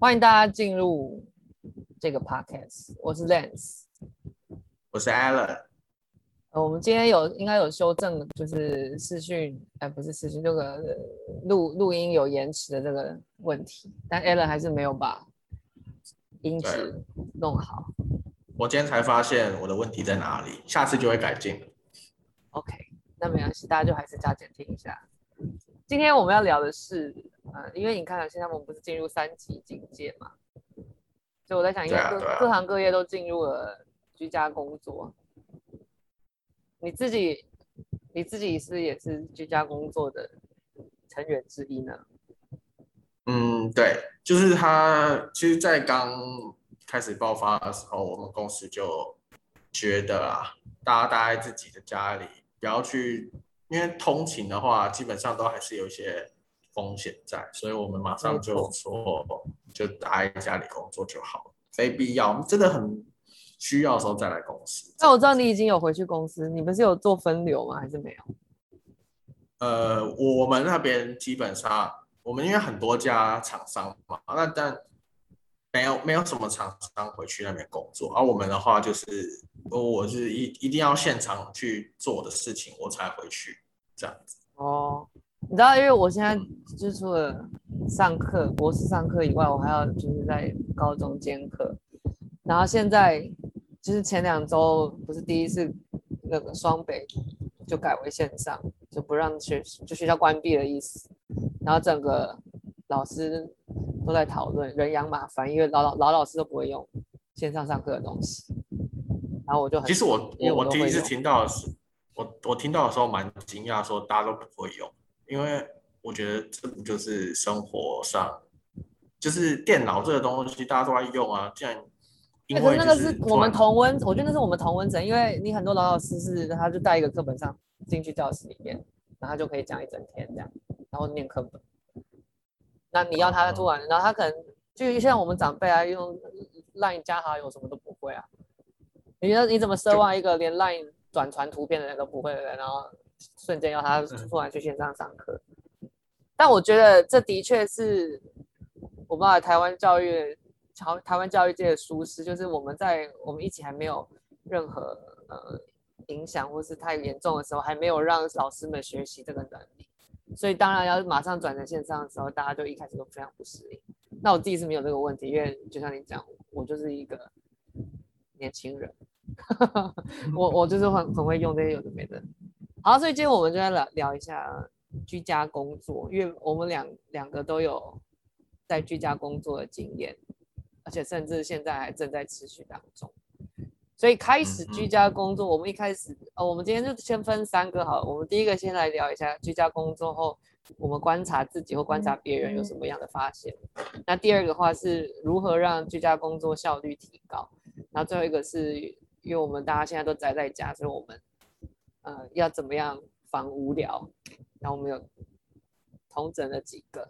欢迎大家进入这个 podcast，我是 Lance，我是 Alan。呃，我们今天有应该有修正，就是视讯，哎，不是视讯，这个录录音有延迟的这个问题，但 Alan 还是没有把音质弄好。我今天才发现我的问题在哪里，下次就会改进。OK，那没关系，大家就还是加减听一下。今天我们要聊的是，呃，因为你看，现在我们不是进入三级警戒嘛，所以我在想，应该各各行各业都进入了居家工作。你自己，你自己是也是居家工作的成员之一呢？嗯，对，就是他，其实，在刚开始爆发的时候，我们公司就觉得啊，大家待在自己的家里，不要去。因为通勤的话，基本上都还是有一些风险在，所以我们马上就说，就待在家里工作就好了，非必要，真的很需要的时候再来公司。那我知道你已经有回去公司，你不是有做分流吗？还是没有？呃，我们那边基本上，我们因为很多家厂商嘛，那但没有没有什么厂商回去那边工作，而我们的话就是。我是一一定要现场去做的事情，我才回去这样子。哦，你知道，因为我现在就除了上课，博士上课以外，我还要就是在高中兼课。然后现在就是前两周不是第一次那个双北就改为线上，就不让学就学校关闭的意思。然后整个老师都在讨论人仰马翻，因为老老老老师都不会用线上上课的东西。然后我就很，其实我我我第一次听到的是，我我听到的时候蛮惊讶，说大家都不会用，因为我觉得这不就是生活上，就是电脑这个东西大家都在用啊，既然因为那个是我们同温，我觉得那是我们同温层，因为你很多老老师是他就带一个课本上进去教室里面，然后就可以讲一整天这样，然后念课本。那你要他突然，然后他可能就像我们长辈啊，用 LINE 加好友什么都不会啊。你觉得你怎么奢望一个连 LINE 转传图片的那个不会的人，然后瞬间要他突然去线上上课？但我觉得这的确是我不知道台湾教育、台台湾教育界的疏失，就是我们在我们一起还没有任何呃影响或是太严重的时候，还没有让老师们学习这个能力，所以当然要马上转成线上的时候，大家就一开始都非常不适应。那我自己是没有这个问题，因为就像你讲，我就是一个年轻人。我我就是很很会用这些有的没的，好，所以今天我们就来聊聊一下居家工作，因为我们两两个都有在居家工作的经验，而且甚至现在还正在持续当中。所以开始居家工作，我们一开始呃，我们今天就先分三个好了，我们第一个先来聊一下居家工作后，我们观察自己或观察别人有什么样的发现。那第二个话是如何让居家工作效率提高，然后最后一个是。因为我们大家现在都宅在家，所以我们呃要怎么样防无聊？然后我们有同整了几个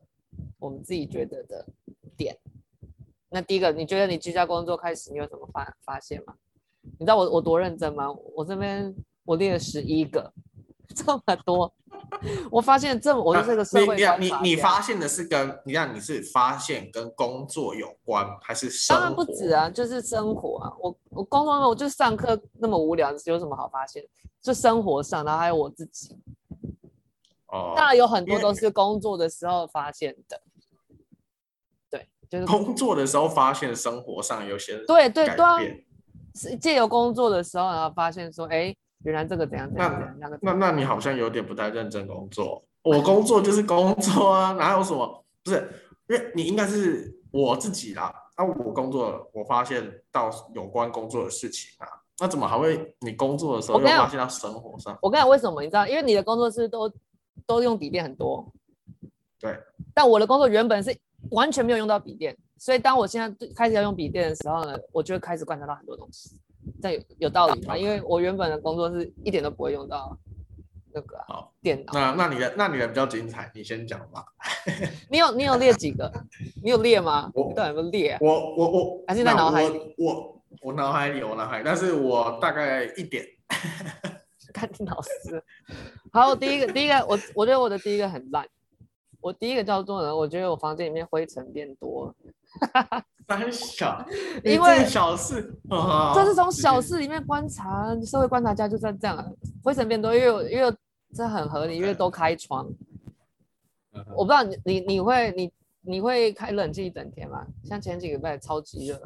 我们自己觉得的点。那第一个，你觉得你居家工作开始，你有什么发发现吗？你知道我我多认真吗？我这边我列了十一个，这么多。我发现这，我就是这个社会。你你你发现的是跟你看你是发现跟工作有关，还是生活？当然不止啊，就是生活啊。我我工作我就上课那么无聊，有什么好发现？就生活上，然后还有我自己。哦。当然有很多都是工作的时候发现的。对，就是工作的时候发现生活上有些对对对啊，是借由工作的时候，然后发现说，哎。原来这个怎样怎样怎样？那个那那你好像有点不太认真工作。我工作就是工作啊，哪有什么？不是，因为你应该是我自己啦。那、啊、我工作，我发现到有关工作的事情啊，那怎么还会你工作的时候又发现到生活上？我跟你讲为什么？你知道？因为你的工作是都都用笔电很多。对。但我的工作原本是完全没有用到笔电，所以当我现在开始要用笔电的时候呢，我就会开始观察到很多东西。这有有道理吗？因为我原本的工作是一点都不会用到那个、啊、好电脑。那那你的那你的比较精彩，你先讲吧。你有你有列几个？你有列吗？我到底有没有列、啊？我我我还是在脑海里。我我我脑海里我脑海，但是我大概一点。看老师。好，第一个第一个，我我觉得我的第一个很烂。我第一个叫做呢，我觉得我房间里面灰尘变多。三小，因为小事，这是从小事里面观察，社会观察家就在这样，灰尘变多，因为因为这很合理，因为都开窗。我不知道你你你会你你会开冷气一整天吗？像前几个礼拜超级热。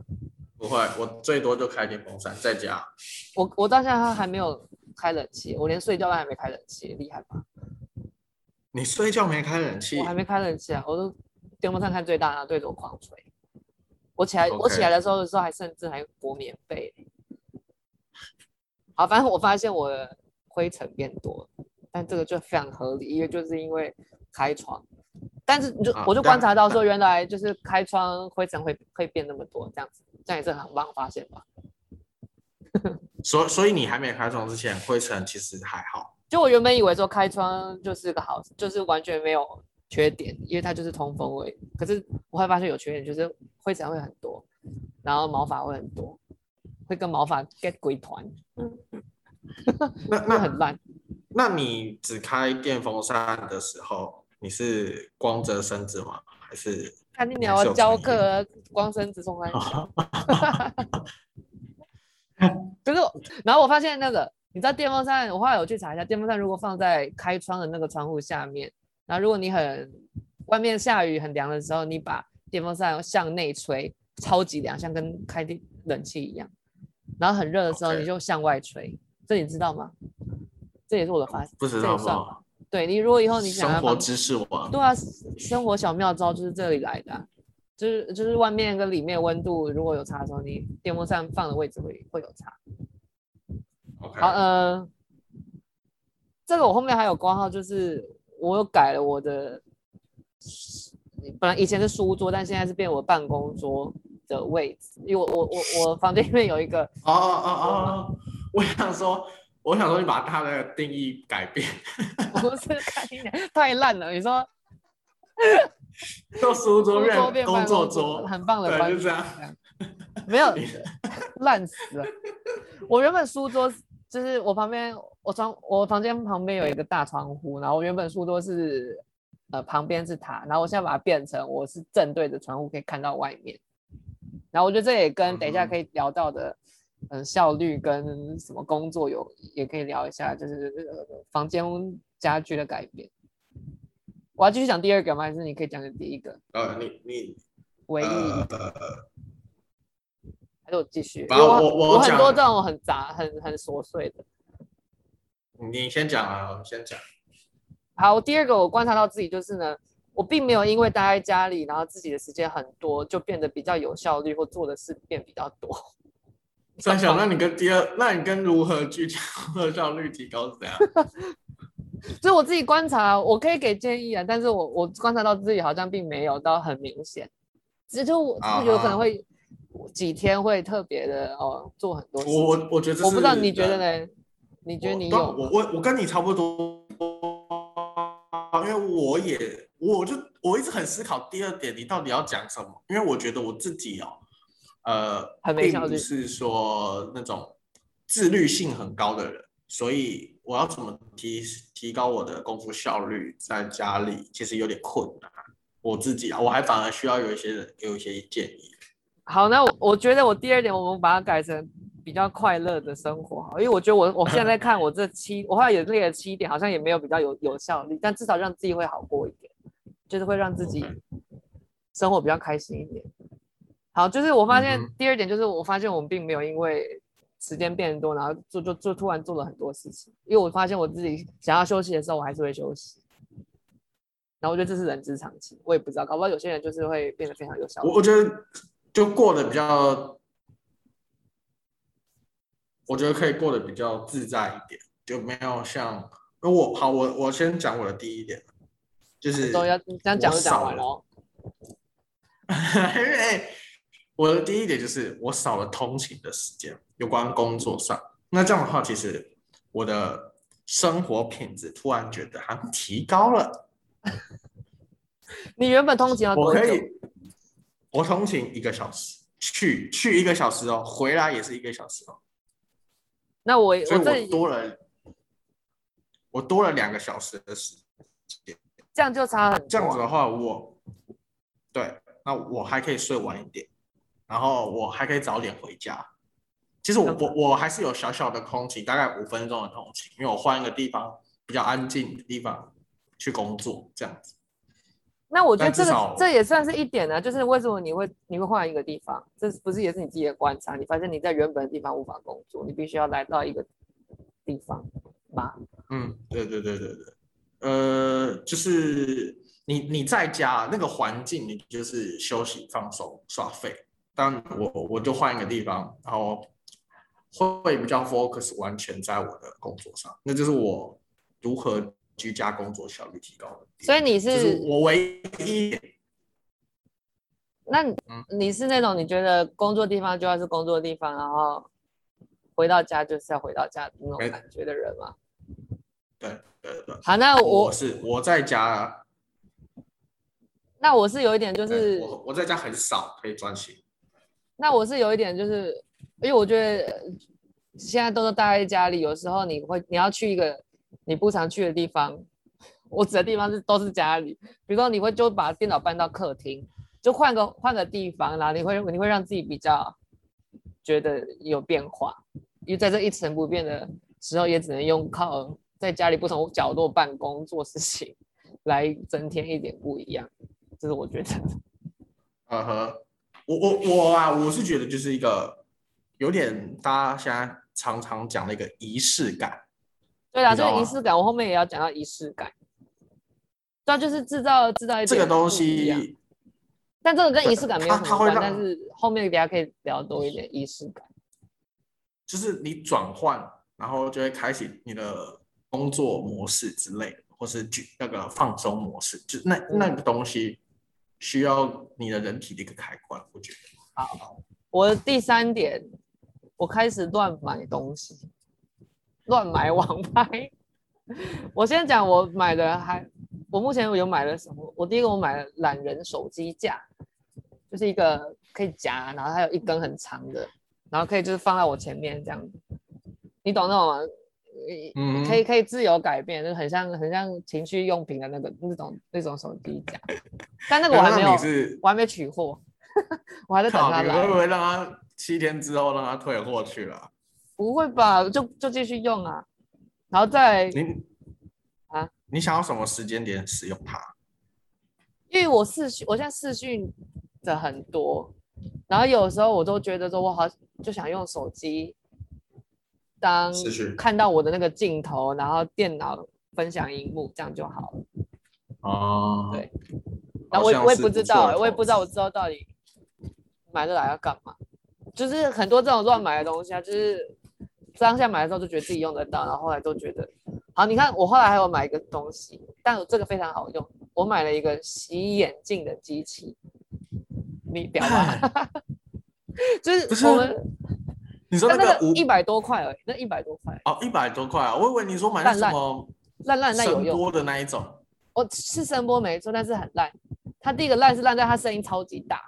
不会，我最多就开电风扇在家。我我到现在还没有开冷气，我连睡觉都还没开冷气，厉害吧？你睡觉没开冷气？我还没开冷气啊，我都电风扇开最大的，对着我狂吹。我起来.我起来的时候的时候还甚至还裹棉被。好，反正我发现我的灰尘变多，但这个就非常合理，因为就是因为开窗。但是就我就观察到说，原来就是开窗灰尘会会变那么多，这样子，这样也是很棒发现吧。所以所以你还没开窗之前，灰尘其实还好。就我原本以为说开窗就是个好，就是完全没有缺点，因为它就是通风味。可是我会发现有缺点，就是灰尘会很多，然后毛发会很多，会跟毛发 get 鬼团。那那很烂。那你只开电风扇的时候，你是光着身子吗？还是？看你要教课，光身子冲来。可是，然后我发现那个。你知道电风扇？我后来有去查一下，电风扇如果放在开窗的那个窗户下面，然后如果你很外面下雨很凉的时候，你把电风扇向内吹，超级凉，像跟开电冷气一样。然后很热的时候，你就向外吹.这你知道吗？这也是我的发现。不知道吗？对，你如果以后你想要生活知识网，对啊，生活小妙招就是这里来的，啊，就是就是外面跟里面温度如果有差的时候，你电风扇放的位置会会有差。好，呃，这个我后面还有挂号，就是我又改了我的，本来以前是书桌，但现在是变我办公桌的位置，因为我我我我房间里面有一个。哦哦哦哦，我想说，我想说你把它的定义改变。不是太烂了。你说，做书桌变工作桌，很棒的观点。就这样。没有，烂死了。我原本书桌。就是我旁边，我床我房间旁边有一个大窗户，然后我原本书桌是，呃，旁边是它，然后我现在把它变成我是正对着窗户可以看到外面，然后我觉得这也跟等一下可以聊到的，嗯、呃，效率跟什么工作有也可以聊一下，就是房间家具的改变。我要继续讲第二个吗？还是你可以讲讲第一个？呃，你你唯一。呃就继续，我我我，我很多这种很杂、很很琐碎的。你先讲啊，我先讲。好，第二个我观察到自己就是呢，我并没有因为待在家里，然后自己的时间很多，就变得比较有效率或做的事变比较多。三小，那你跟第二，那你跟如何聚焦和效率提高是怎样？所以我自己观察，我可以给建议啊，但是我我观察到自己好像并没有到很明显，只是就我有可能会。Uh-huh. 几天会特别的哦，做很多事。我我我觉得，我不知道你觉得呢？你觉得你有？我我我跟你差不多，因为我也我就我一直很思考第二点，你到底要讲什么？因为我觉得我自己哦，呃，并不是说那种自律性很高的人，所以我要怎么提提高我的工作效率，在家里其实有点困难。我自己啊，我还反而需要有一些人给我一些建议。好，那我我觉得我第二点，我们把它改成比较快乐的生活，好，因为我觉得我我现在看我这七，我后来也列了七点，好像也没有比较有有效率，但至少让自己会好过一点，就是会让自己生活比较开心一点。好，就是我发现第二点就是我发现我们并没有因为时间变多，然后做就就突然做了很多事情，因为我发现我自己想要休息的时候，我还是会休息。然后我觉得这是人之常情，我也不知道，搞不好有些人就是会变得非常有效率。我我觉得。就过得比较，我觉得可以过得比较自在一点，就没有像，我好，我我先讲我的第一点，就是都要这样讲就讲完了。因为我的第一点就是我少了通勤的时间，有关工作上，那这样的话，其实我的生活品质突然觉得还提高了。你原本通勤要多久？我通勤一个小时，去去一个小时哦，回来也是一个小时哦。那我所以我多了，我多了两个小时的时间。这样就差很多。这样子的话，我对，那我还可以睡晚一点，然后我还可以早点回家。其实我我我还是有小小的空勤，大概五分钟的通勤，因为我换一个地方比较安静的地方去工作，这样子。那我觉得这个这也算是一点呢、啊，就是为什么你会你会换一个地方，这不是也是你自己的观察？你发现你在原本的地方无法工作，你必须要来到一个地方吗？嗯，对对对对对，呃，就是你你在家那个环境，你就是休息放松耍废，但我我就换一个地方，然后会比较 focus 完全在我的工作上，那就是我如何。居家工作效率提高了，所以你是，是我唯一。那你是那种你觉得工作地方就要是工作的地方，然后回到家就是要回到家的那种感觉的人吗？对对对。好，那我，我是我在家。那我是有一点就是我我在家很少可以专心。那我是有一点就是，因为我觉得现在都是待在家里，有时候你会你要去一个。你不常去的地方，我指的地方是都是家里。比如说，你会就把电脑搬到客厅，就换个换个地方，然后你会你会让自己比较觉得有变化。因为在这一成不变的时候，也只能用靠在家里不同角度办公做事情来增添一点不一样。这是我觉得。嗯哼，我我我啊，我是觉得就是一个有点大家现在常常讲的一个仪式感。对啊，这个仪式感，我后面也要讲到仪式感。对，就是制造制造一点这个东西，但这个跟仪式感没有什么关系。但是后面大家可以聊多一点仪式感。就是你转换，然后就会开启你的工作模式之类的，或是那个放松模式，就那那个东西需要你的人体的一个开关，我觉得。好，我的第三点，我开始乱买东西。乱买网拍，我先讲我买的还，我目前有买了什么？我第一个我买了懒人手机架，就是一个可以夹，然后它有一根很长的，然后可以就是放在我前面这样子，你懂那种吗？嗯，可以可以自由改变，就很像很像情趣用品的那个那种那种手机架，但那个我还没有，我还没取货，我还在等他来。你会不会让他七天之后让他退货去了？不会吧，就就继续用啊，然后再你啊，你想要什么时间点使用它？因为我视讯，我现在视讯的很多，然后有时候我都觉得说，我好就想用手机当看到我的那个镜头，然后电脑分享荧幕，这样就好了。哦，对，然后我也我也不知道，我也不知道我知道到底买这来要干嘛，就是很多这种乱买的东西啊，就是。当下买的时候就觉得自己用得到，然后后来都觉得好。你看我后来还有买一个东西，但这个非常好用。我买了一个洗眼镜的机器，你表吗？就是我们你说那个一百多块而已，那一百多块哦，一百多块啊！我以为你说买的什么烂烂烂有用声波的那一种。我是声波没错，但是很烂。它第一个烂是烂在它声音超级大，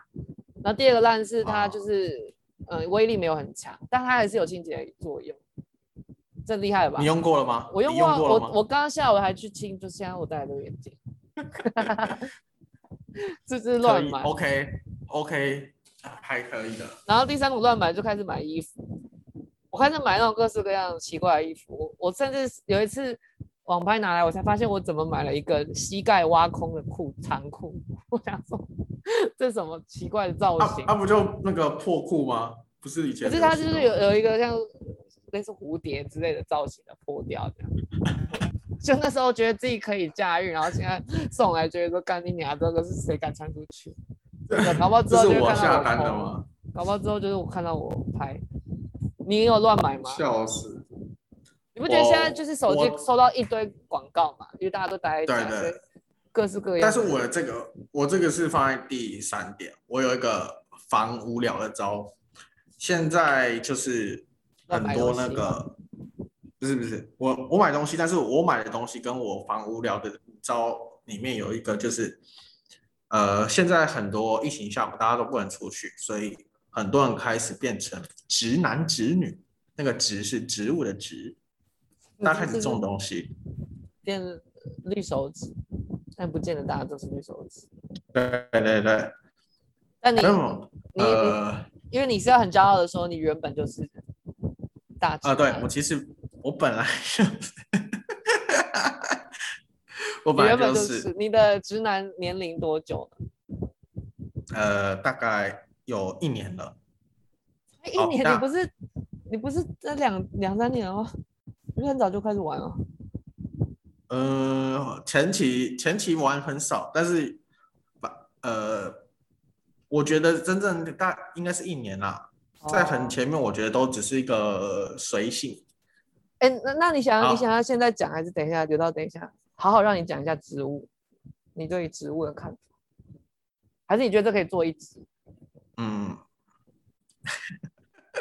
然后第二个烂是它就是。嗯，威力没有很强，但它还是有清洁作用，这厉害了吧？你用过了吗？我用过，过我我刚刚下午还去清，就现在我戴的这个眼镜，这是乱买。OK OK，还可以的。然后第三种乱买就开始买衣服，我开始买那种各式各样奇怪的衣服，我甚至有一次。网拍拿来，我才发现我怎么买了一个膝盖挖空的裤长裤。我想说，这是什么奇怪的造型？它、啊啊、不就那个破裤吗？不是以前。可是它就是有有一个像类似蝴蝶之类的造型的破掉这样。就那时候觉得自己可以驾驭，然后现在送来觉得说干你娘，这个是谁敢穿出去？搞不好之后就看到我，我下单的吗？搞不好之后就是我看到我拍。你有乱买吗？笑死。你不觉得现在就是手机收到一堆广告嘛？因为大家都待在家，对对，各式各样。但是我的这个，我这个是放在第三点。我有一个防无聊的招，现在就是很多那个，不是不是，我我买东西，但是我买的东西跟我防无聊的招里面有一个就是，呃，现在很多疫情下大家都不能出去，所以很多人开始变成直男直女，那个直是植物的植。他开始种东西，变绿手指。但不见得大家都是绿手指。对对对。但你么你、呃、因为你是要很骄傲的说，你原本就是大直。啊，对我其实我本来就是，我本来就是。你的直男年龄多久了？呃，大概有一年了。一年？你不是、哦、你不是这两两三年哦？你很早就开始玩了。呃，前期前期玩很少，但是把呃，我觉得真正大应该是一年啦，哦、在很前面，我觉得都只是一个随性。哎，那那你想要你想要现在讲，还是等一下留到等一下，好好让你讲一下植物，你对于植物的看法，还是你觉得这可以做一集？嗯，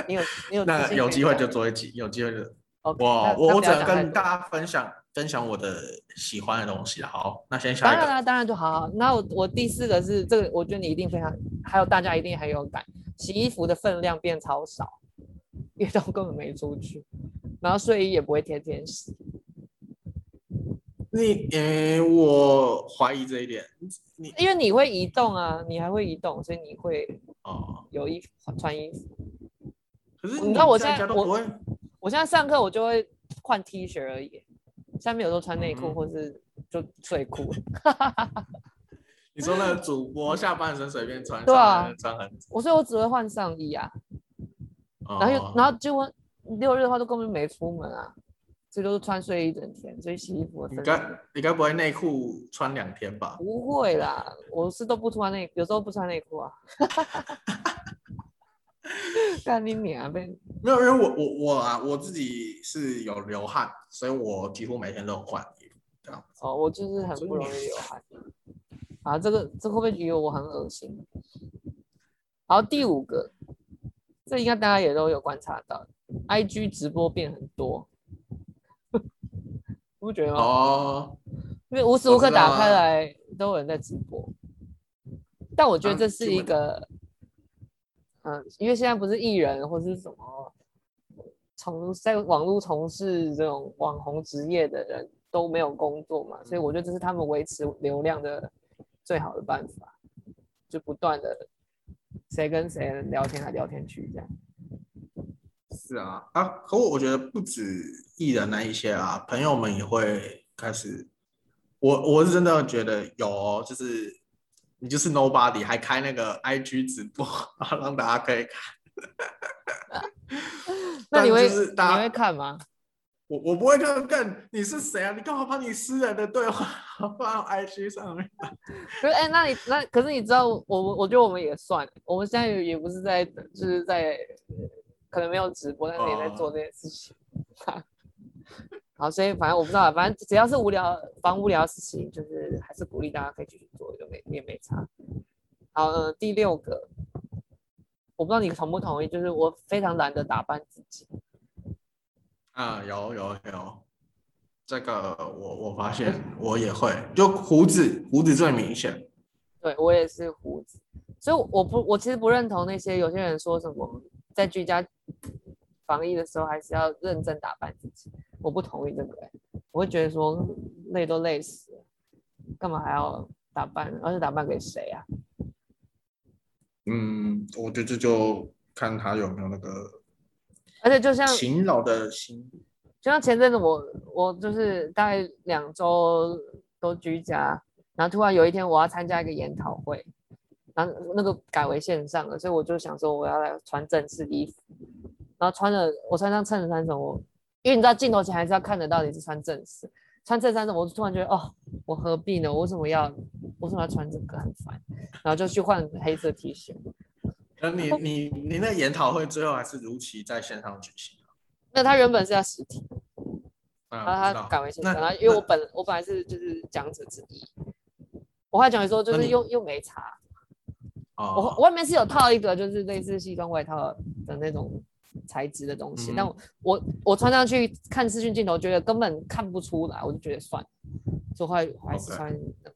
你有你有 那有机会就做一集，有机会就 okay, 我我我只能跟大家分享。分享我的喜欢的东西，好，那先下一个。当然啦，当然就好。那我我第四个是这个，我觉得你一定非常，还有大家一定很有感。洗衣服的分量变超少，因为都根本没出去，然后睡衣也不会天天洗。你，呃，我怀疑这一点。你因为你会移动啊，你还会移动，所以你会哦有衣服穿衣服。可是你知道我现在我我现在上课我就会换 T 恤而已。下面有时候穿内裤，或是就睡裤。你说那个主播下半身随便穿，对啊，穿很。我说我只会换上衣啊，然后又然后结果六日的话都根本没出门啊，所以都是穿睡衣一整天，所以洗衣服。你该你该不会内裤穿两天吧？不会啦，我是都不穿内，有时候不穿内裤啊。干你娘呗！没有，因为我我我啊，我自己是有流汗，所以我几乎每天都换衣服这样。哦，我就是很不容易流汗。啊，这个这个会不会觉得我很恶心？好，第五个，这应该大家也都有观察到，IG 直播变很多，你不觉得吗？哦，因为无时无刻打开来都有人在直播，但我觉得这是一个。嗯，因为现在不是艺人或是什么从在网络从事这种网红职业的人都没有工作嘛，所以我觉得这是他们维持流量的最好的办法，就不断的谁跟谁聊天来聊天去这样。是啊，啊，可我我觉得不止艺人那一些啊，朋友们也会开始，我我是真的觉得有哦，就是。你就是 nobody，还开那个 IG 直播，让大家可以看。那你会你会看吗？我我不会看，看你是谁啊？你干嘛把你私人的对话 放到 IG 上面？可是哎，那你那可是你知道，我我觉得我们也算，我们现在也不是在就是在可能没有直播，但是也在做这件事情。哦好，所以反正我不知道，反正只要是无聊、防无聊的事情，就是还是鼓励大家可以继续做，就没也没差。好，呃，第六个，我不知道你同不同意，就是我非常懒得打扮自己。啊，有有有，这个我我发现我也会，就胡子，胡子最明显。对，我也是胡子，所以我不，我其实不认同那些有些人说什么在居家防疫的时候还是要认真打扮自己。我不同意这个、欸，我会觉得说累都累死了，干嘛还要打扮？而且打扮给谁啊？嗯，我觉得这就看他有没有那个，而且就像勤劳的心，就像前阵子我我就是大概两周都居家，然后突然有一天我要参加一个研讨会，然后那个改为线上了，所以我就想说我要来穿正式衣服，然后穿了我穿上衬衫什么。因为你知道镜头前还是要看得到你是穿正式，穿衬衫的，我就突然觉得哦，我何必呢？我为什么要，为什么要穿这个很烦？然后就去换黑色 T 恤。那你你你那研讨会最后还是如期在线上举行？那他原本是要实体，然后他改为线上。然后因为我本我本来是就是讲者之一，我还讲说就是又又没差。哦。我我外面是有套一个就是类似西装外套的那种。材质的东西，嗯、但我我我穿上去看视讯镜头，觉得根本看不出来，我就觉得算了，就会还是穿那个。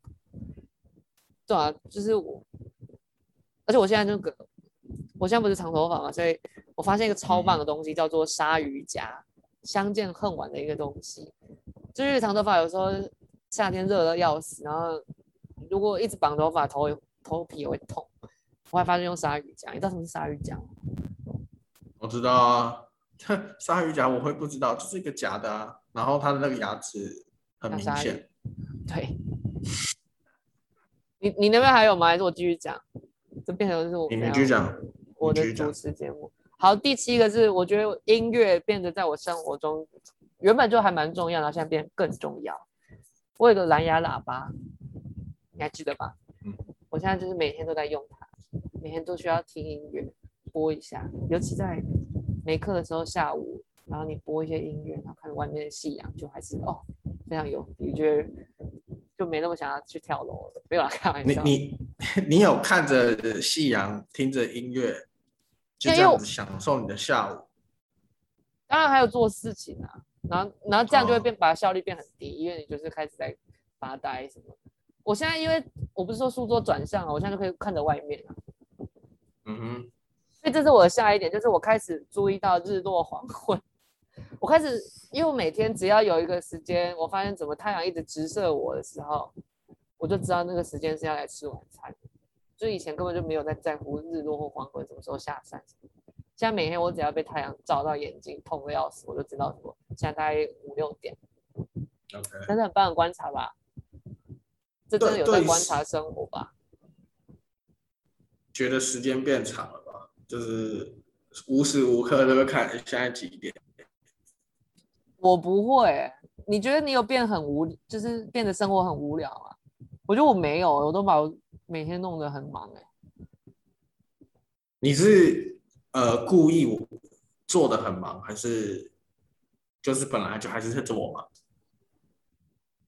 对啊，就是我，而且我现在那个，我现在不是长头发嘛，所以我发现一个超棒的东西，嗯、叫做鲨鱼夹，相见恨晚的一个东西。就是长头发有时候夏天热的要死，然后如果一直绑头发，头头皮也会痛。我还发现用鲨鱼夹，你知道什么是鲨鱼夹？我知道啊，鲨鱼夹我会不知道，就是一个假的啊，然后它的那个牙齿很明显。对。你你那边还有吗？还是我继续讲？这变成是我你们继续讲，我的主持节目。好，第七个是我觉得音乐变得在我生活中原本就还蛮重要，然后现在变更重要。我有个蓝牙喇叭，你还记得吧？嗯。我现在就是每天都在用它，每天都需要听音乐，播一下，尤其在没课的时候，下午，然后你播一些音乐，然后看外面的夕阳，就还是哦，非常有，你觉得？就没那么想要去跳楼了，没有啦，开玩笑。你你 你有看着夕阳，听着音乐，就这样子享受你的下午。当然还有做事情啊，然后然后这样就会变把效率变很低，哦，因为你就是开始在发呆什么。我现在因为我不是说书桌转向了，我现在就可以看着外面了。嗯哼。所以这是我的下一点，就是我开始注意到日落黄昏。我开始，因为我每天只要有一个时间，我发现怎么太阳一直直射我的时候，我就知道那个时间是要来吃晚餐。就以前根本就没有在在乎日落或黄昏什么时候下山。现在每天我只要被太阳照到眼睛痛的要死，我就知道说现在大概五六点。OK，真的很棒的观察吧？这真的有在观察生活吧？觉得时间变长了吧？就是无时无刻都会看现在几点。我不会，你觉得你有变很无，就是变得生活很无聊啊？我觉得我没有，我都把我每天弄得很忙哎。你是呃故意我做的很忙，还是就是本来就还是在做忙？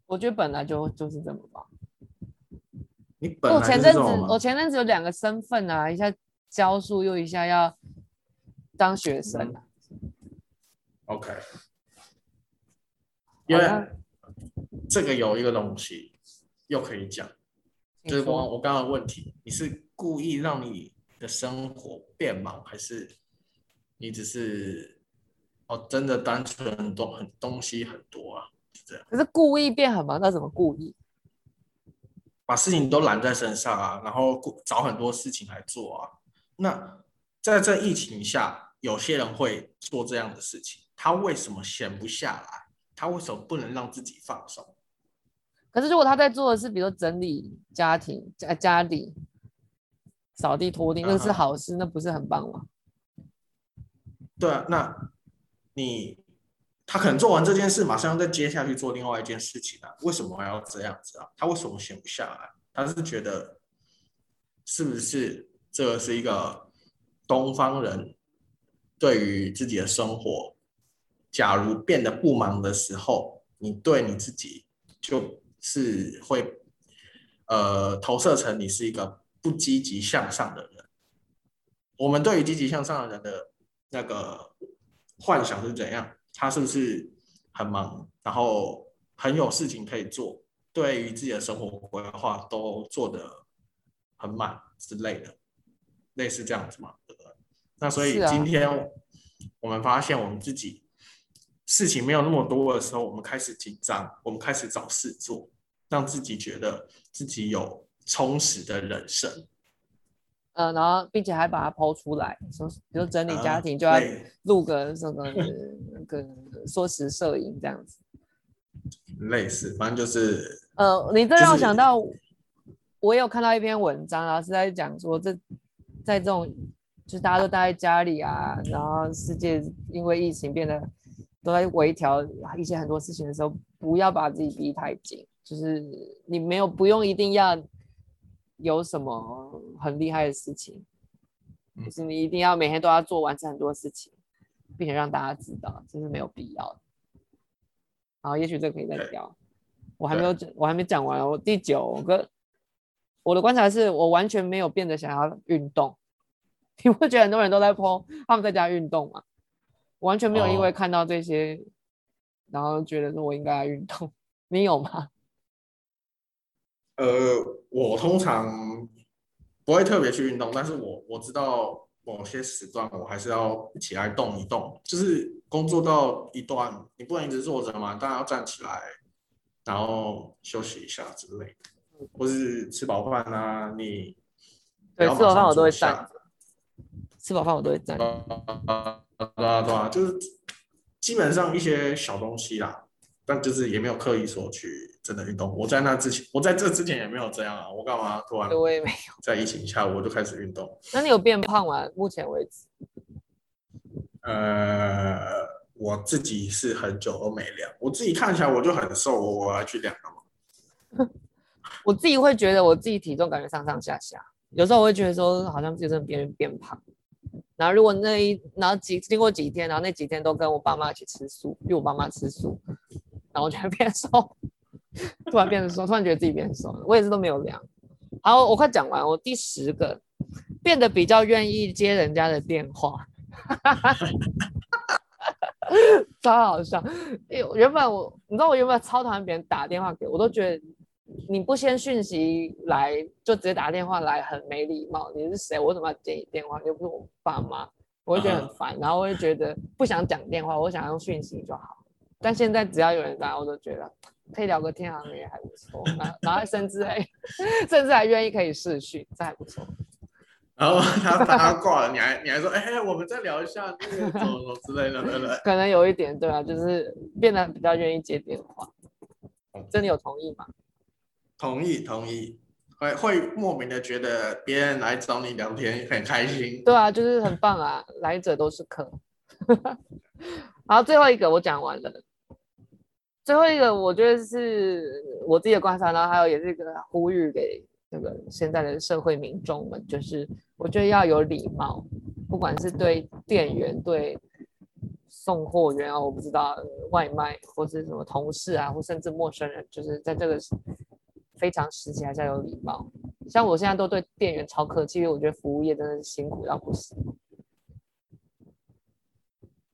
我觉得本来就就是这么忙。你本来我前阵子我前阵子有两个身份啊，一下教书又一下要当学生 OK。因为这个有一个东西又可以讲，就是我我刚刚的问题，你是故意让你的生活变忙，还是你只是哦真的单纯多很东西很多啊？是这样。可是故意变很忙，那怎么故意？把事情都揽在身上啊，然后找很多事情来做啊。那在这疫情下，有些人会做这样的事情，他为什么闲不下来？他为什么不能让自己放松？可是如果他在做的是，比如说整理家庭、家家里、扫地拖地，那是好事，那不是很棒吗？对啊，那你他可能做完这件事，马上再接下去做另外一件事情啊？为什么还要这样子啊？他为什么闲不下来？他是觉得是不是这个是一个东方人对于自己的生活？假如变得不忙的时候，你对你自己就是会，呃，投射成你是一个不积极向上的人。我们对于积极向上的人的那个幻想是怎样？他是不是很忙，然后很有事情可以做，对于自己的生活规划都做得很满之类的，类似这样子嘛？对不对？那所以今天我们发现我们自己。事情没有那么多的时候，我们开始紧张，我们开始找事做，让自己觉得自己有充实的人生。呃，然后并且还把它抛出来，说比如整理家庭就要录个什么那个说时摄影这样子。类似，反正就是。呃，你这让我想到，我有看到一篇文章，然后是在讲说，这在这种就是大家都待在家里啊，然后世界因为疫情变得。都在微调一些很多事情的时候，不要把自己逼太紧。就是你没有不用一定要有什么很厉害的事情，就是你一定要每天都要做完成很多事情，并且让大家知道，这是没有必要的。好，也许这个可以再聊。我还没有讲，我还没讲完。我第九个，我的观察是我完全没有变得想要运动。你会觉得很多人都在 po 他们在家运动吗？完全没有因为看到这些，哦、然后觉得说我应该要运动，你有吗？呃，我通常不会特别去运动，但是我我知道某些时段我还是要起来动一动。就是工作到一段，你不能一直坐着嘛，当然要站起来，然后休息一下之类的，或是吃饱饭啊，你对吃饱饭我都会站着，吃饱饭我都会站着，对啊对啊，就是基本上一些小东西啦，但就是也没有刻意说去真的运动。我在那之前，我在这之前也没有这样啊，我干嘛突然？我也没有，在疫情下我就开始运动。那你有变胖吗？目前为止？呃，我自己是很久都没量，我自己看起来我就很瘦，我要去量了吗？我自己会觉得我自己体重感觉上上下下，有时候我会觉得说好像自己真的变变胖。然后如果那一然后几经过几天，然后那几天都跟我爸妈一起吃素，因为我爸妈吃素，然后我就会变瘦，突然变瘦，突然觉得自己变瘦了，我也是都没有量。好，我快讲完，我第十个变得比较愿意接人家的电话。超好笑！原本我，你知道我原本超讨厌别人打电话给我，我都觉得你不先讯息来就直接打电话来很没礼貌。你是谁？我怎么要接你电话？又不是我爸妈，我会觉得很烦。然后我会觉得不想讲电话，我想用讯息就好。但现在只要有人打，我都觉得可以聊个天，好像也还不错。然后，然后甚至还甚至还愿意可以视讯，这还不错。然后他他挂了，你还你还说，哎，我们再聊一下那个什么什么之类的，对不对？可能有一点，对啊，就是变得比较愿意接电话。这你有同意吗？同意同意，会会莫名的觉得别人来找你聊天很开心。对啊，就是很棒啊，来者都是客。好，最后一个我讲完了。最后一个我觉得是我自己的观察，然后还有也是一个呼吁给。那个现在的社会民众们，就是我觉得要有礼貌，不管是对店员、对送货员啊，我不知道外卖或是什么同事啊，或甚至陌生人，就是在这个非常时期还是要有礼貌。像我现在都对店员超客气，因为我觉得服务业真的是辛苦到不行。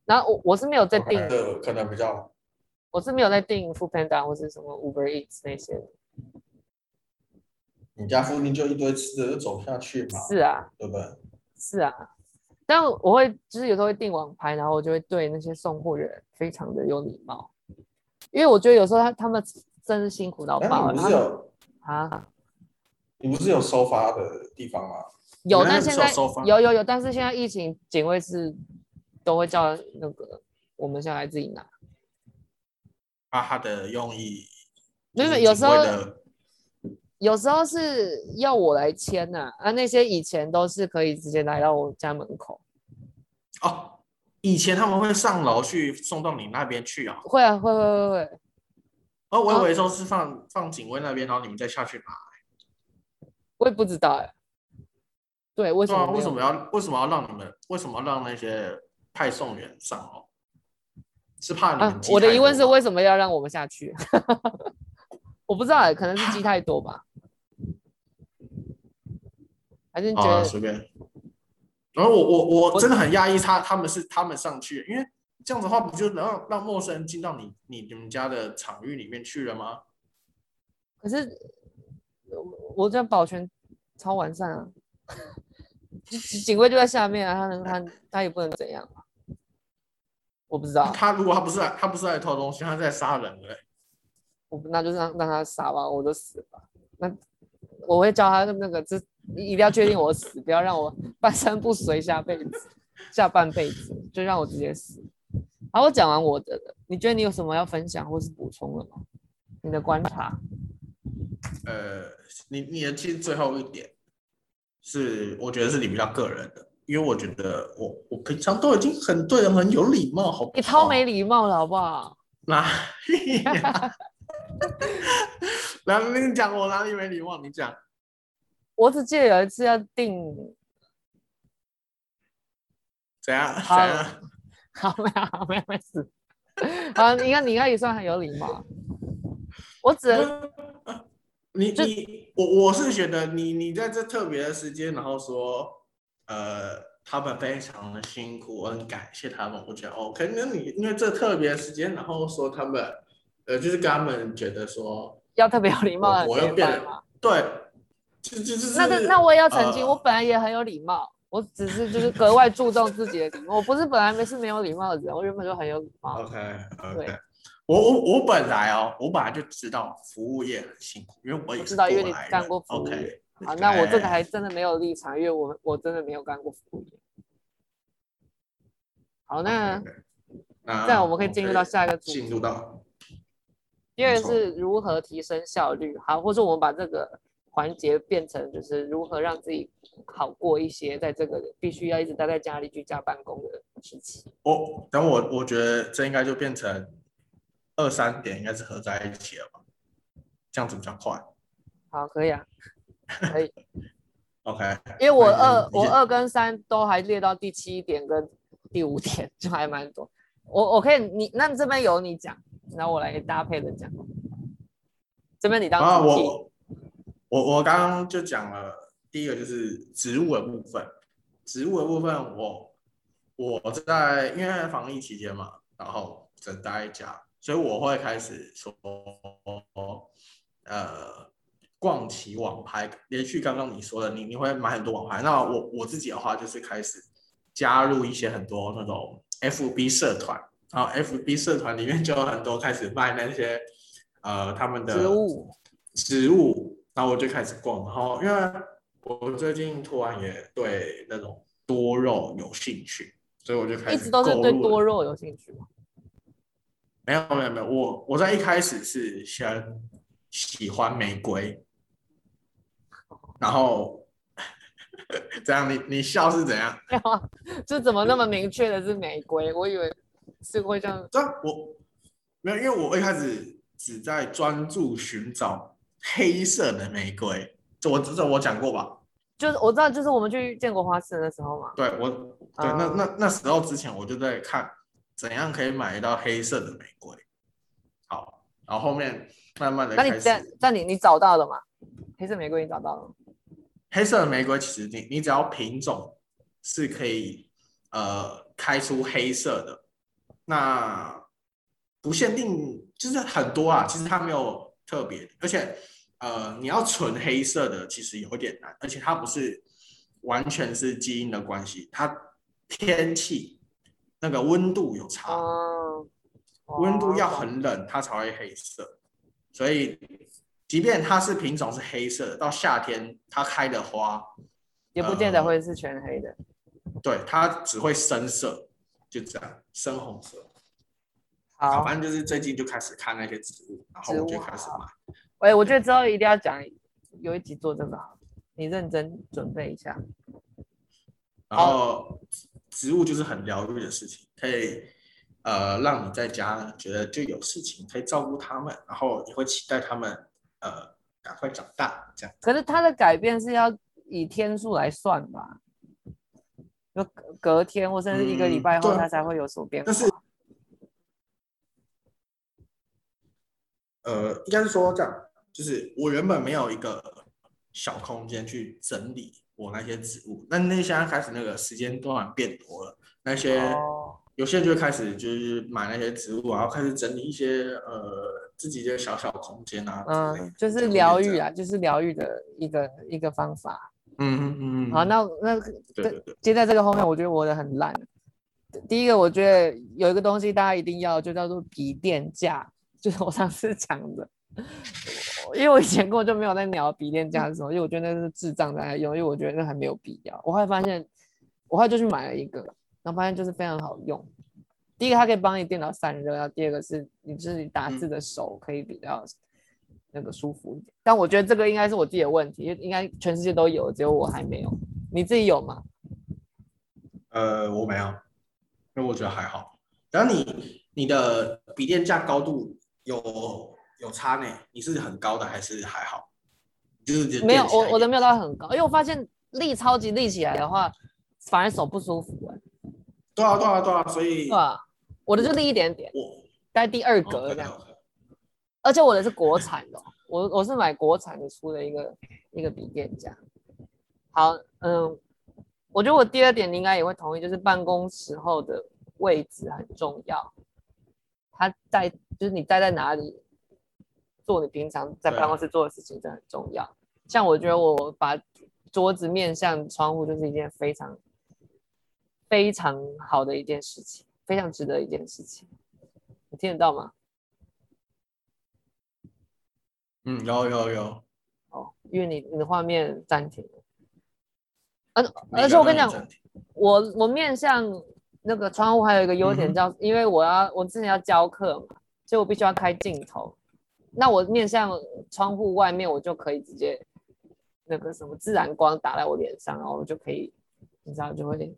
然后我我是没有在订，可能比较，我是没有在订 Foodpanda 或是什么 Uber Eats 那些的。你家附近就一堆吃的，就走下去嘛。是啊，对不对？是啊，但我会就是有时候会订网拍，然后我就会对那些送货人非常的有礼貌，因为我觉得有时候他他们真是辛苦到爆了。你不是有啊？你不是有收发的地方吗？有，但现在有有有，但是现在疫情，警卫室都会叫那个我们下来自己拿。啊，他的用意没有有时候。有时候是要我来签呐，啊，那些以前都是可以直接来到我家门口。哦，以前他们会上楼去送到你那边去啊？会啊，会会会会。哦，我以为说是放、哦、放警卫那边，然后你们再下去拿。我也不知道哎。对，为什么？为什么要为什么要让你们？为什么要让那些派送员上楼？是怕你们、啊？我的疑问是为什么要让我们下去？我不知道哎，可能是鸡太多吧。还是你觉得随、啊、便？然后我我我真的很讶异，他他们是他们上去，因为这样子的话，不就能让让陌生人进到你你你们家的场域里面去了吗？可是我这样保全超完善啊，警卫就在下面啊，他能他他也不能怎样啊。我不知道，他如果他不是来他不是来偷东西，他是在杀人的。我那就让让他杀吧，我就死吧。那我会教他那个，这一定要确定我死，不要让我半身不遂下辈子，下半辈子就让我直接死。好，我讲完我的了，你觉得你有什么要分享或是补充的吗？你的观察？呃，你你的其实最后一点是，我觉得是你比较个人的，因为我觉得我我平常都已经很对人很有礼貌，好不好？你超没礼貌了，好不好？哪里呀？来，你讲我哪里没礼貌？你讲。我只记得有一次要订，怎样？好，好，没有，没有，没事。好，你看，你看也算很有礼貌。我只能，你你我我是觉得你你在这特别的时间，然后说，呃，他们非常的辛苦，我很感谢他们。我觉得 OK，那你因为这特别的时间，然后说他们。呃，就是跟他们觉得说要特别有礼貌的，我要变了，对，就就就是那那我也要澄清，呃，我本来也很有礼貌，我只是就是格外注重自己的礼貌，我不是本来没是没有礼貌的人，我原本就很有礼貌。OK OK，我我我本来哦，我本来就知道服务业很辛苦，因为我也知道，因为你干过服务业。Okay, 好，那我这个还真的没有立场，因为我我真的没有干过服务业。好，那那这样我们可以进入到下一个主题。进入到。第二是如何提升效率，好，或者我们把这个环节变成就是如何让自己好过一些，在这个必须要一直待在家里居家办公的时期。我等我，我觉得这应该就变成二三点，应该是合在一起了吧？这样子比较快。好，可以啊，可以。OK，因为我二我二跟三都还列到第七点跟第五点，就还蛮多。我我可以，你那这边有你讲。然后我来搭配的讲，这边你当主题。啊、我我我刚刚就讲了，第一个就是植物的部分。植物的部分我，我我在因为防疫期间嘛，然后只待在家，所以我会开始说，呃，逛起网拍，连续刚刚你说的，你你会买很多网拍。那我我自己的话，就是开始加入一些很多那种 FB 社团。然后 FB 社团里面就有很多开始卖那些，呃，他们的植物，植物，然后我就开始逛。然后因为我最近突然也对那种多肉有兴趣，所以我就开始。一直都是对多肉有兴趣吗？没有没有没有，我我在一开始是先喜欢玫瑰，然后 这样你你笑是怎样？这怎么那么明确的是玫瑰？我以为。是会这样？这我没有，因为我一开始只在专注寻找黑色的玫瑰。这我这我讲过吧？就是我知道，就是我们去建国花市的时候嘛。对，我对、嗯、那那那时候之前我就在看怎样可以买到黑色的玫瑰。好，然后后面慢慢的。那你在那你你找到了吗？黑色玫瑰你找到了？黑色的玫瑰其实你你只要品种是可以呃开出黑色的。那不限定，就是很多啊。其实它没有特别，而且呃，你要纯黑色的其实有点难，而且它不是完全是基因的关系，它天气那个温度有差，温度要很冷它才会黑色。所以即便它是品种是黑色的，到夏天它开的花也不见得会是全黑的。呃，对，它只会深色。就这样，深红色。好，反正就是最近就开始看那些植物，然后我就开始买。哎，我觉得之后一定要讲，有一集做这个好，你认真准备一下。然后植物就是很疗愈的事情，可以呃让你在家觉得就有事情可以照顾他们，然后也会期待他们呃赶快长大这样。可是它的改变是要以天数来算吧？就隔天或甚至一个礼拜后，它才会有所变化。嗯、但是，呃，应该是说这样，就是我原本没有一个小空间去整理我那些植物，那那现在开始那个时间段变多了，那些、哦、有些人就开始就是买那些植物，然后开始整理一些呃自己的小小空间啊。嗯，就是疗愈啊，就是疗愈的一个一个方法。嗯嗯嗯，好，那那接在这个后面，我觉得我的很烂。第一个，我觉得有一个东西大家一定要，就叫做笔电架，就是我上次讲的。因为我以前根本就没有在聊笔电架是什么，因为我觉得那是智障在用，因为我觉得那还没有必要。我后来发现，我后来就去买了一个，然后发现就是非常好用。第一个，它可以帮你电脑散热；然后第二个是，你就是你打字的手可以比较。那个舒服一点，但我觉得这个应该是我自己的问题，应该全世界都有，只有我还没有。你自己有吗？呃，我没有，因为我觉得还好。然后你你的笔电架高度有有差呢？你是很高的还是还好？就是没有，我我的没有到很高，因为我发现立超级立起来的话，反而手不舒服哎。对啊对啊对啊，所以对啊，我的就立一点点，我在第二格这样。而且我的是国产的，我我是买国产的出的一个一个笔电架。好，嗯，我觉得我第二点你应该也会同意，就是办公时候的位置很重要。他在就是你待在哪里做你平常在办公室做的事情，真的很重要。像我觉得我把桌子面向窗户，就是一件非常非常好的一件事情，非常值得一件事情。你听得到吗？嗯，有有有。哦，因为你你的画面暂停了。而而且我跟你讲，我我面向那个窗户还有一个优点叫，嗯、因为我要我之前要教课嘛，所以我必须要开镜头。那我面向窗户外面，我就可以直接那个什么自然光打在我脸上，然后我就可以，你知道就会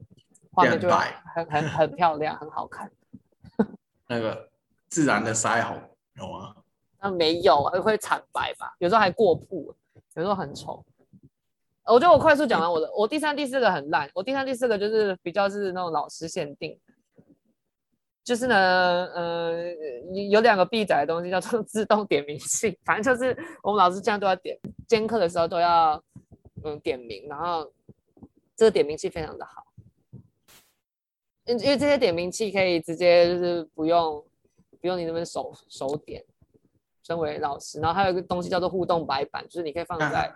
画面就会很很很漂亮，很好看。那个自然的腮红有吗？那 没有啊，会惨白吧？有时候还过曝，有时候很丑。我觉得我快速讲完我的，我第三、第四个很烂。我第三、第四个就是比较是那种老师限定，就是呢，呃，有两个必载的东西叫做 自动点名器，反正就是我们老师这样都要点，监课的时候都要嗯点名，然后这个点名器非常的好，因因为这些点名器可以直接就是不用不用你那边手手点，身为老师，然后还有一个东西叫做互动白板，就是你可以放在。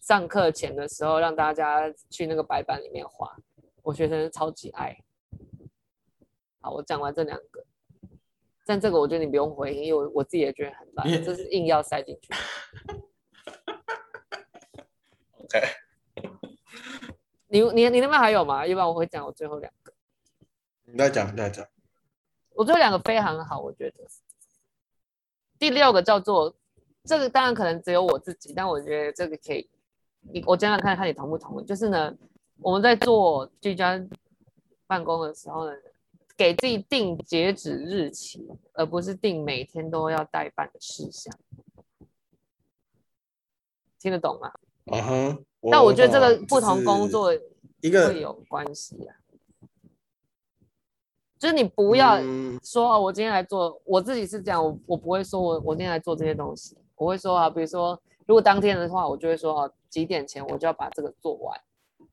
上课前的时候，让大家去那个白板里面画，我学生超级爱。好，我讲完这两个，但这个我觉得你不用回应，因为我我自己也觉得很烂，这是硬要塞进去。OK，你你你那边还有吗？要不然我会讲我最后两个。你再讲，你再讲。我最后两个非常好，我觉得。第六个叫做这个，当然可能只有我自己，但我觉得这个可以。你我讲讲看看你同不同意？就是呢，我们在做居家办公的时候呢，给自己定截止日期，而不是定每天都要待办的事项。听得懂吗？啊哈。但我觉得这个不同工作一个会有关系啊。就是你不要说哦，我今天来做，我自己是这样，我我不会说我我今天来做这些东西，我会说啊，比如说。如果当天的话，我就会说哦，几点前我就要把这个做完，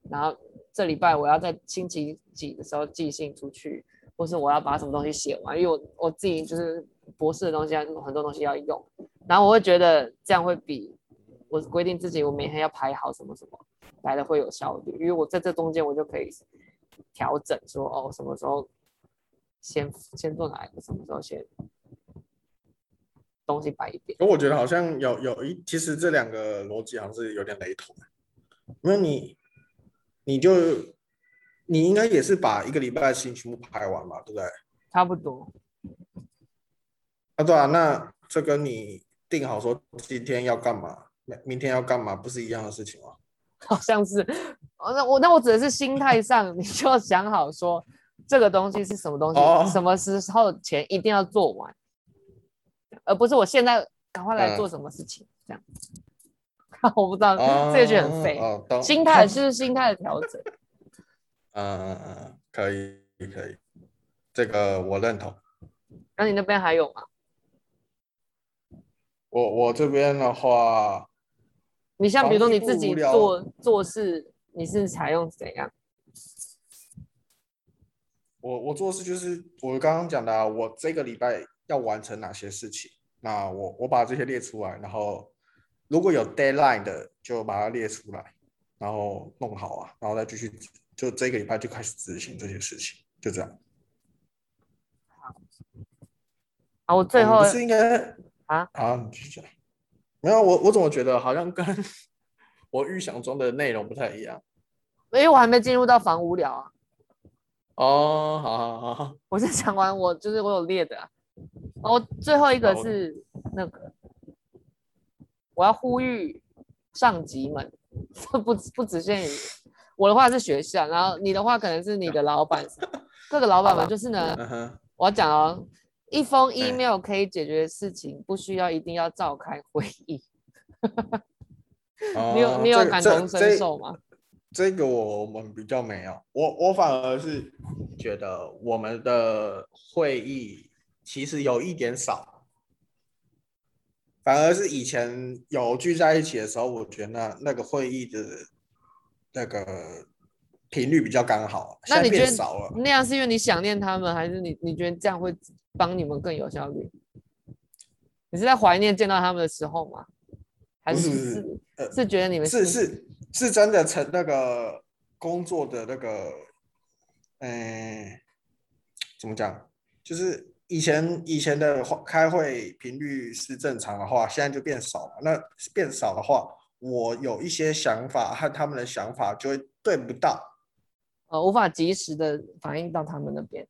然后这礼拜我要在星期几的时候寄信出去，或是我要把什么东西写完，因为我我自己就是博士的东西啊，很多东西要用，然后我会觉得这样会比我规定自己我每天要排好什么什么来的会有效率，因为我在这中间我就可以调整说哦，什么时候先先做哪一个，什么时候先。东西摆一点，可我觉得好像有有一，其实这两个逻辑好像是有点雷同，因为你你就你应该也是把一个礼拜的事情全部排完嘛，对不对？差不多。啊，对啊，那这跟你定好说今天要干嘛，明天要干嘛，不是一样的事情吗？好像是，哦那我那我指的是心态上，你就要想好说这个东西是什么东西，哦、什么时候前一定要做完。而不是我现在赶快来做什么事情，嗯、这样，我不知道，嗯、这个就很废。哦、心态是心态的调整。嗯嗯嗯，可以可以，这个我认同。那你那边还有吗？我我这边的话，你像比如说你自己做做事，你是采用怎样？我我做事就是我刚刚讲的、啊，我这个礼拜。要完成哪些事情？那我我把这些列出来，然后如果有 deadline 的，就把它列出来，然后弄好啊，然后再继续，就这个礼拜就开始执行这些事情，就这样。好，我最后不是应该啊啊，你继续讲。没有，我我怎么觉得好像跟 我预想中的内容不太一样？因为我还没进入到房无聊啊。哦，好好好，我是讲完，我就是我有列的啊。哦，最后一个是那个，我要呼吁上级们，不不只限于我的话是学校，然后你的话可能是你 的老板，各个老板嘛就是呢，我要讲哦，一封 email 可以解决的事情，不需要一定要召开会议。你有你有感同身受吗？这个我们比较没有，我我反而是觉得我们的会议。其实有一点少，反而是以前有聚在一起的时候，我觉得那那个会议的那个频率比较刚好。那你觉得少了？那样是因为你想念他们，还是你你觉得这样会帮你们更有效率？你是在怀念见到他们的时候吗？还是是是，呃、是觉得你们是是是真的成那个工作的那个，嗯、呃，怎么讲？就是。以前以前的开会频率是正常的话，现在就变少了。那变少的话，我有一些想法和他们的想法就会对不到，呃，无法及时的反映到他们那边。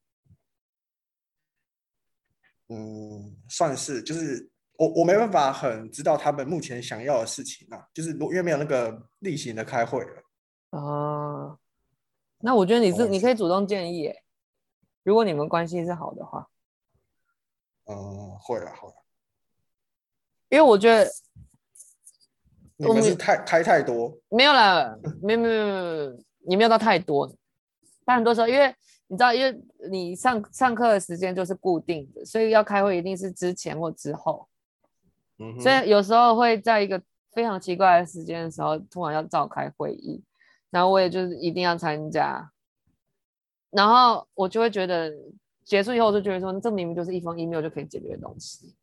嗯，算是，就是我我没办法很知道他们目前想要的事情啊，就是因为没有那个例行的开会了。啊，那我觉得你是、哦、你可以主动建议，如果你们关系是好的话。嗯，会啊会啊，因为我觉得你们是太开太多，没有了，没有没有没有，你没有到太多，但很多时候因为。你知道，因为你上上课的时间就是固定的，所以要开会一定是之前或之后。嗯，所以有时候会在一个非常奇怪的时间的时候，突然要召开会议，然后我也就是一定要参加，然后我就会觉得结束以后，我就觉得说，这明明就是一封 email 就可以解决的东西。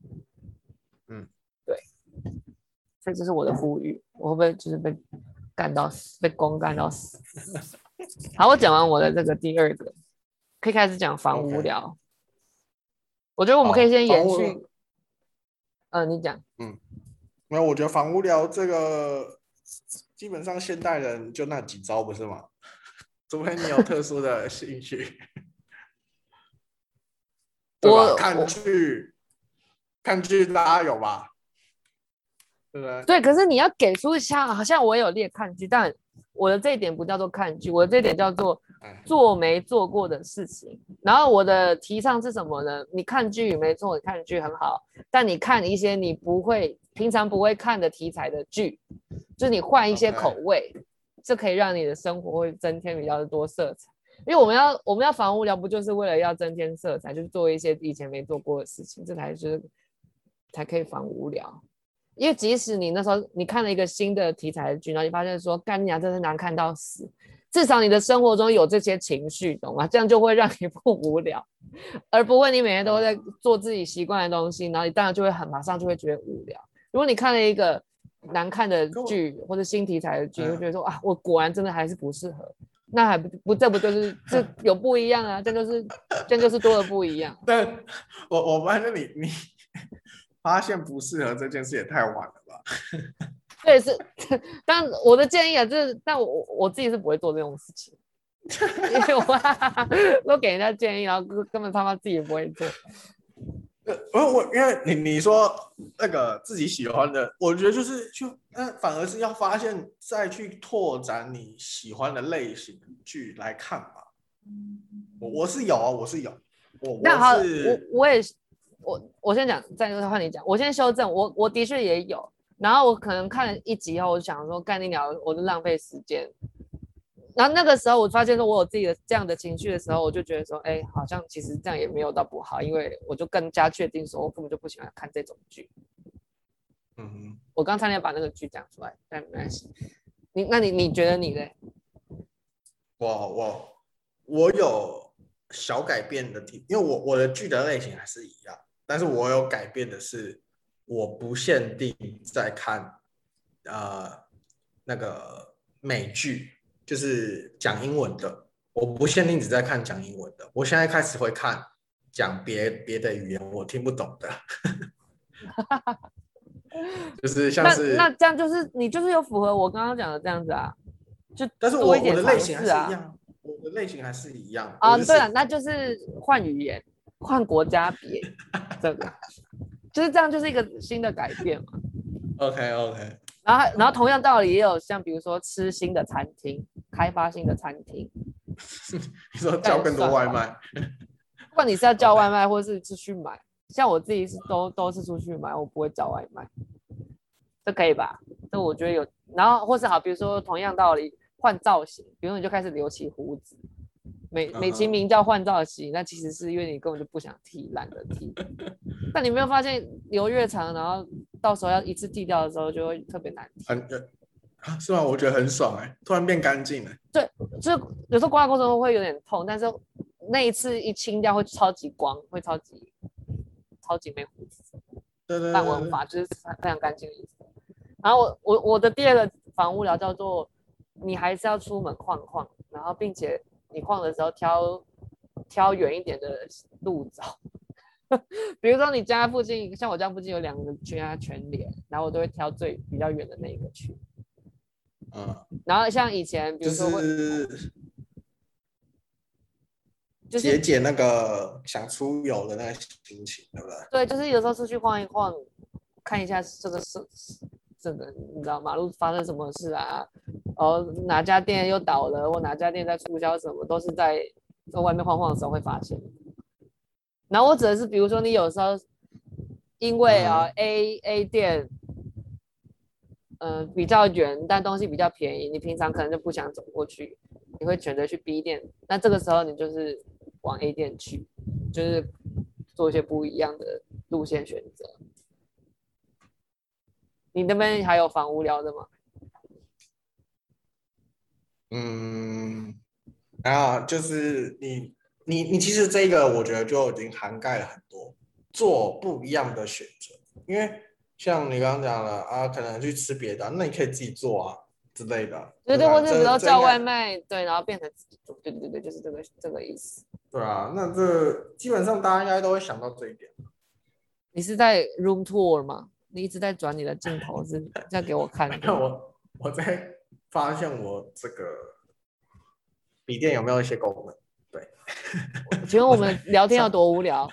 嗯，对，所以这是我的呼吁，我会不会就是被干到死，被公干到死？好，我讲完我的这个第二个。可以开始讲防无聊，okay. 我觉得我们可以先延续。嗯、呃，你讲。嗯，没有，我觉得防无聊这个基本上现代人就那几招，不是吗？除非你有特殊的 兴趣。我看剧，看剧大家有吧？对？可是你要给出一下，好像我有列看剧，但我的这一点不叫做看剧，我的这一点叫做。做没做过的事情，然后我的提倡是什么呢？你看剧没错，你看剧很好，但你看一些你不会、平常不会看的题材的剧，就是你换一些口味，这可以让你的生活会增添比较多色彩。因为我们要我们要防无聊，不就是为了要增添色彩，就是做一些以前没做过的事情，这才是才可以防无聊。因为即使你那时候你看了一个新的题材的剧，然后你发现说干你娘真是难看到死。至少你的生活中有这些情绪，懂吗？这样就会让你 不无聊，而不会你每天都在做自己习惯的东西，然后你当然就会很马上就会觉得无聊。如果你看了一个难看的剧或者新题材的剧，会觉得说啊，我果然真的还是不适合，那还不不这不就是这有不一样啊？这就是这就是多的不一样。但我我发现你你发现不适合这件事也太晚了吧？对，是，但我的建议啊，就是，但我我自己是不会做这种事情，因为我都给人家建议，然后根本他妈自己也不会做。呃，我因为你你说那个自己喜欢的，我觉得就是就，嗯，反而是要发现再去拓展你喜欢的类型剧来看吧。我我是有啊，我是有，我那好，我我也我我先讲，再换你讲，我先修正，我我的确也有。然后我可能看了一集以后，我就想说干你鸟，我就浪费时间。然后那个时候我发现说，我有自己的这样的情绪的时候，我就觉得说，哎，好像其实这样也没有到不好，因为我就更加确定说，我根本就不喜欢看这种剧。嗯哼，我刚才要把那个剧讲出来，但没关系。你那你你觉得你嘞？我我我有小改变的地，因为我我的剧的类型还是一样，但是我有改变的是。我不限定在看，呃，那个美剧，就是讲英文的。我不限定只在看讲英文的。我现在开始会看讲别别的语言我听不懂的，就是像是那，那这样就是你就是有符合我刚刚讲的这样子啊，就但是我我的类型还是一样，我的类型还是一样啊。对了，那就是换语言，换国家别这个。就是这样，就是一个新的改变嘛。OK OK。然后，然后同样道理也有像比如说吃新的餐厅，开发新的餐厅。你说叫更多外卖？不管你是要叫外卖，或是出去买.像我自己是都都是出去买，我不会叫外卖。这可以吧？这我觉得有。然后或是好，比如说同样道理换造型，比如说你就开始留起胡子。美美其名叫换造型，那、uh. 其实是因为你根本就不想剃，懒得剃。但你没有发现留越长，然后到时候要一次剃掉的时候，就会特别难剃。很啊，是吗？我觉得很爽哎、欸，突然变干净了。对，就是有时候刮的过程中会有点痛，但是那一次一清掉会超级光，会超级超级没胡子。对对对。半纹法就是非常干净的意思。然后我我我的第二个防无聊叫做，你还是要出门晃晃，然后并且。你晃的时候挑挑远一点的路走，比如说你家附近，像我家附近有两个家全联，然后我都会挑最比较远的那一个去。嗯，然后像以前，比如说会就是解解那个想出游的那个心情，对不对？对，就是有时候出去晃一晃，看一下这个是这个，你知道马路发生什么事啊？哦，哪家店又倒了，或哪家店在促销什么，都是在在外面晃晃的时候会发现。然后我指的是，比如说你有时候因为啊、嗯、A A 店。嗯、呃，比较远，但东西比较便宜，你平常可能就不想走过去，你会选择去 B 店。那这个时候你就是往 A 店去，就是做一些不一样的路线选择。你那边还有房无聊的吗？嗯，然后就是你你你其实这个我觉得就已经涵盖了很多做不一样的选择，因为。像你刚刚讲了啊，可能去吃别的，那你可以自己做啊之类的。对对，或者比如叫外卖，对，然后变成自己做，对对对，就是这个这个意思。对啊，那这基本上大家应该都会想到这一点。你是在 room tour 吗？你一直在转你的镜头，是在给我看？看我我在发现我这个笔电有没有一些功能？对。请问我们 聊天有多无聊？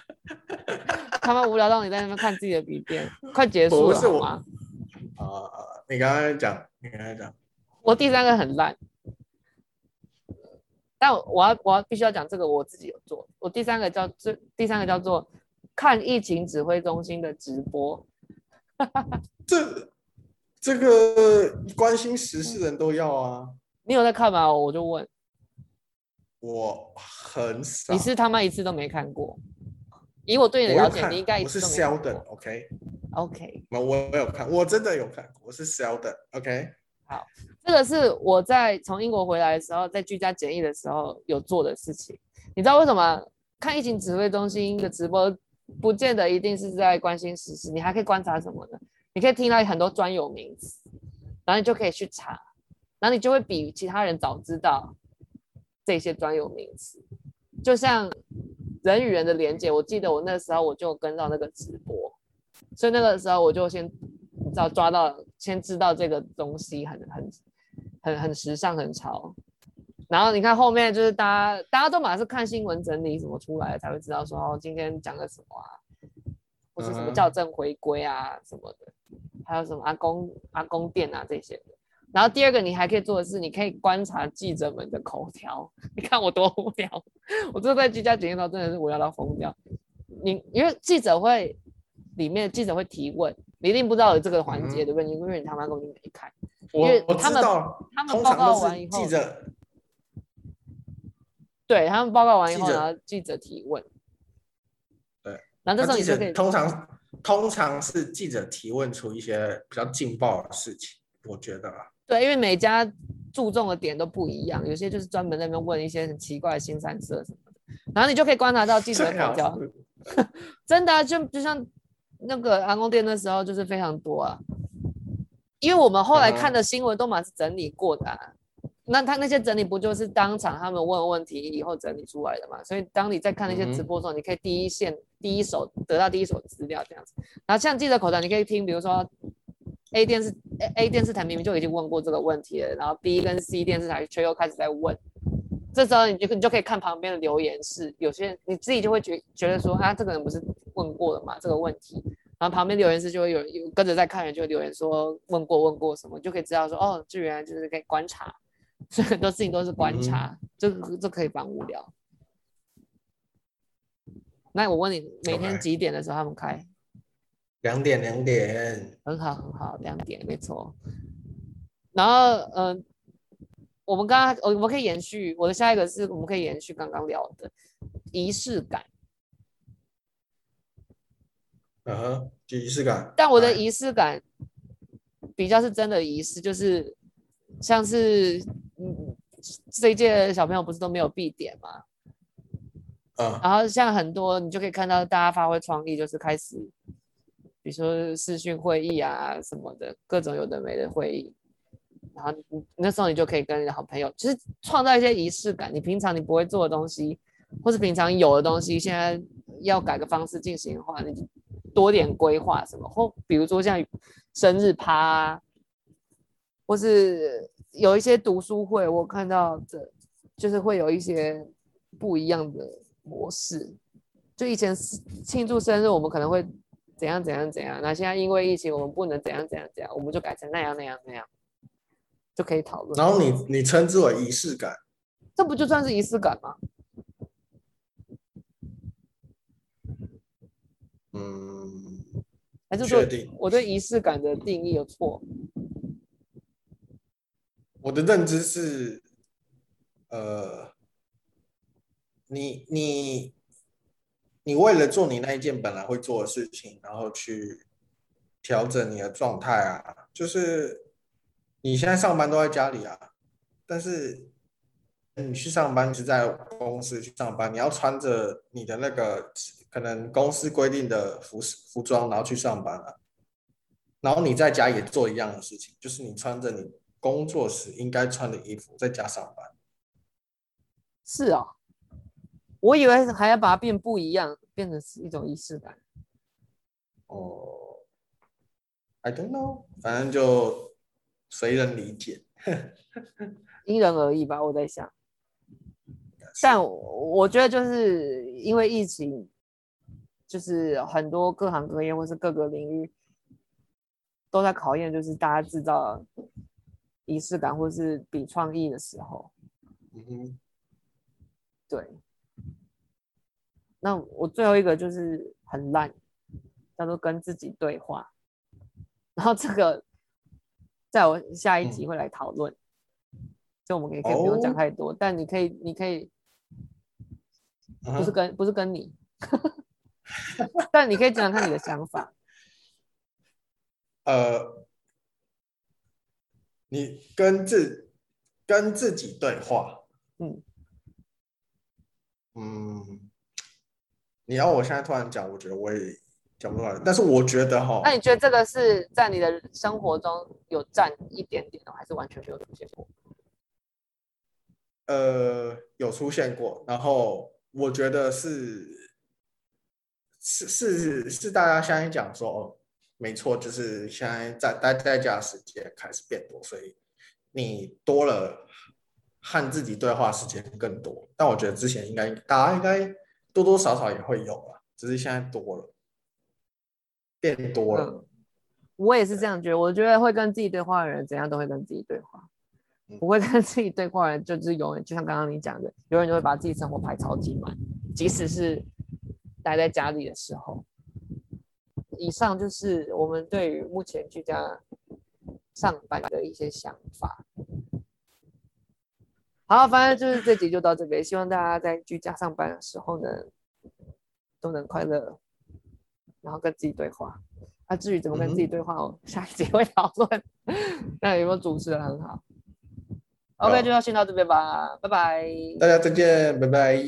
他们无聊到你在那边看自己的笔电，快结束了好吗？啊、呃，你刚刚讲，你刚刚讲，我第三个很烂，但我要我要必须要讲这个，我自己有做。我第三个叫这第三个叫做看疫情指挥中心的直播。这这个关心时事人都要啊。你有在看吗？我就问。我很少。你是他妈一次都没看过？以我对你的了解，你应该我是 Sheldon，OK，OK，我，okay? okay. 我有看，我真的有看，我是 Sheldon，OK。好，这个是我在从英国回来的时候，在居家检疫的时候有做的事情。你知道为什么看疫情指挥中心的直播，不见得一定是在关心时事，你还可以观察什么呢？你可以听到很多专有名词，然后你就可以去查，然后你就会比其他人早知道这些专有名词，就像。人与人的连接，我记得我那时候我就跟到那个直播，所以那个时候我就先你知道抓到，先知道这个东西很很很很时尚很潮，然后你看后面就是大家大家都马上是看新闻整理什么出来才会知道说哦今天讲了什么啊，或是什么校正回归啊什么的，还有什么阿公阿公店啊这些的。然后第二个，你还可以做的是，你可以观察记者们的口条。你看我多无聊，我这在居家检疫到真的是无聊到疯掉。你因为记者会里面记者会提问，你一定不知道有这个环节，对不对？因为你他妈根本就没看。因为他们他们报告完以后，记者对他们报告完以后，然后记者提问。对，然后这时候你就可以通常通常是记者提问出一些比较劲爆的事情，我觉得啊。对，因为每家注重的点都不一样，有些就是专门在那边问一些很奇怪的新三色什么的，然后你就可以观察到记者口条，真的、啊、就就像那个安公店那时候就是非常多啊，因为我们后来看的新闻都嘛是整理过的、啊，那他那些整理不就是当场他们问问题以后整理出来的嘛？所以当你在看那些直播的时候，你可以第一线、第一手得到第一手资料这样子，然后像记者口条，你可以听，比如说。A 电视 A, A 电视台明明就已经问过这个问题了，然后 B 跟 C 电视台却又开始在问，这时候你就你就可以看旁边的留言是，有些你自己就会觉觉得说，啊，这个人不是问过了嘛，这个问题，然后旁边留言是就会有有跟着在看人就会留言说问过问过什么，就可以知道说，哦，这原来就是可以观察，所以很多事情都是观察，这、个、这可以防无聊。那我问你，每天几点的时候他们开？两点，两点，很好，很好，两点，没错。然后，嗯、呃，我们刚刚，我我们可以延续，我的下一个是我们可以延续刚刚聊的仪式感。嗯哼，仪式感。但我的仪式感比较是真的仪式，就是像是，嗯，这一届小朋友不是都没有必点吗？嗯。然后像很多，你就可以看到大家发挥创意，就是开始。比如说视讯会议啊什么的，各种有的没的会议，然后你那时候你就可以跟你的好朋友，其实创造一些仪式感。你平常你不会做的东西，或是平常有的东西，现在要改个方式进行的话，你就多点规划什么，或比如说像生日趴啊，或是有一些读书会，我看到这就是会有一些不一样的模式。就以前庆祝生日，我们可能会怎样怎样怎样，那现在因为疫情，我们不能怎样怎样怎样，我们就改成那样那样那样，就可以讨论。然后你你称之为仪式感，这不就算是仪式感吗？嗯，还是说我对仪式感的定义有错？我的认知是，呃，你你你为了做你那一件本来会做的事情，然后去调整你的状态啊，就是你现在上班都在家里啊，但是你去上班是在公司去上班，你要穿着你的那个。可能公司规定的服饰服装，然后去上班了，然后你在家也做一样的事情，就是你穿着你工作时应该穿的衣服在家上班。是啊、哦，我以为还要把它变不一样，变成是一种仪式感。哦，I don't know，反正就随人理解，因人而异吧。我在想，但我觉得就是因为疫情。就是很多各行各业或是各个领域都在考验，就是大家制造仪式感或是比创意的时候。嗯哼，对。那我最后一个就是很烂，叫做跟自己对话。然后这个在我下一集会来讨论，就我们也可以不用讲太多，但你可以，你可以，不是跟不是跟你。但你可以讲讲看你的想法。呃，你跟自跟自己对话。嗯嗯，你要我现在突然讲，我觉得我也讲不出来。但是我觉得哈，那你觉得这个是在你的生活中有占一点点的，还是完全没有出现过？呃，有出现过。然后我觉得是。是是是，大家相信讲说哦，没错，就是现在在待在家的时间开始变多，所以你多了和自己对话时间更多。但我觉得之前应该大家应该多多少少也会有啊，只是现在多了，变多了。嗯，我也是这样觉得，我觉得会跟自己对话的人，怎样都会跟自己对话。不会跟自己对话的人，就是永远就像刚刚你讲的，永远就会把自己生活排超级满，即使是。待在家里的时候，以上就是我们对于目前居家上班的一些想法。好，反正就是这集就到这边，希望大家在居家上班的时候呢，都能快乐，然后跟自己对话。那、啊、至于怎么跟自己对话，我下一集会讨论。那有没有主持得很好？OK，就要先到这边吧，拜拜。大家再见，拜拜。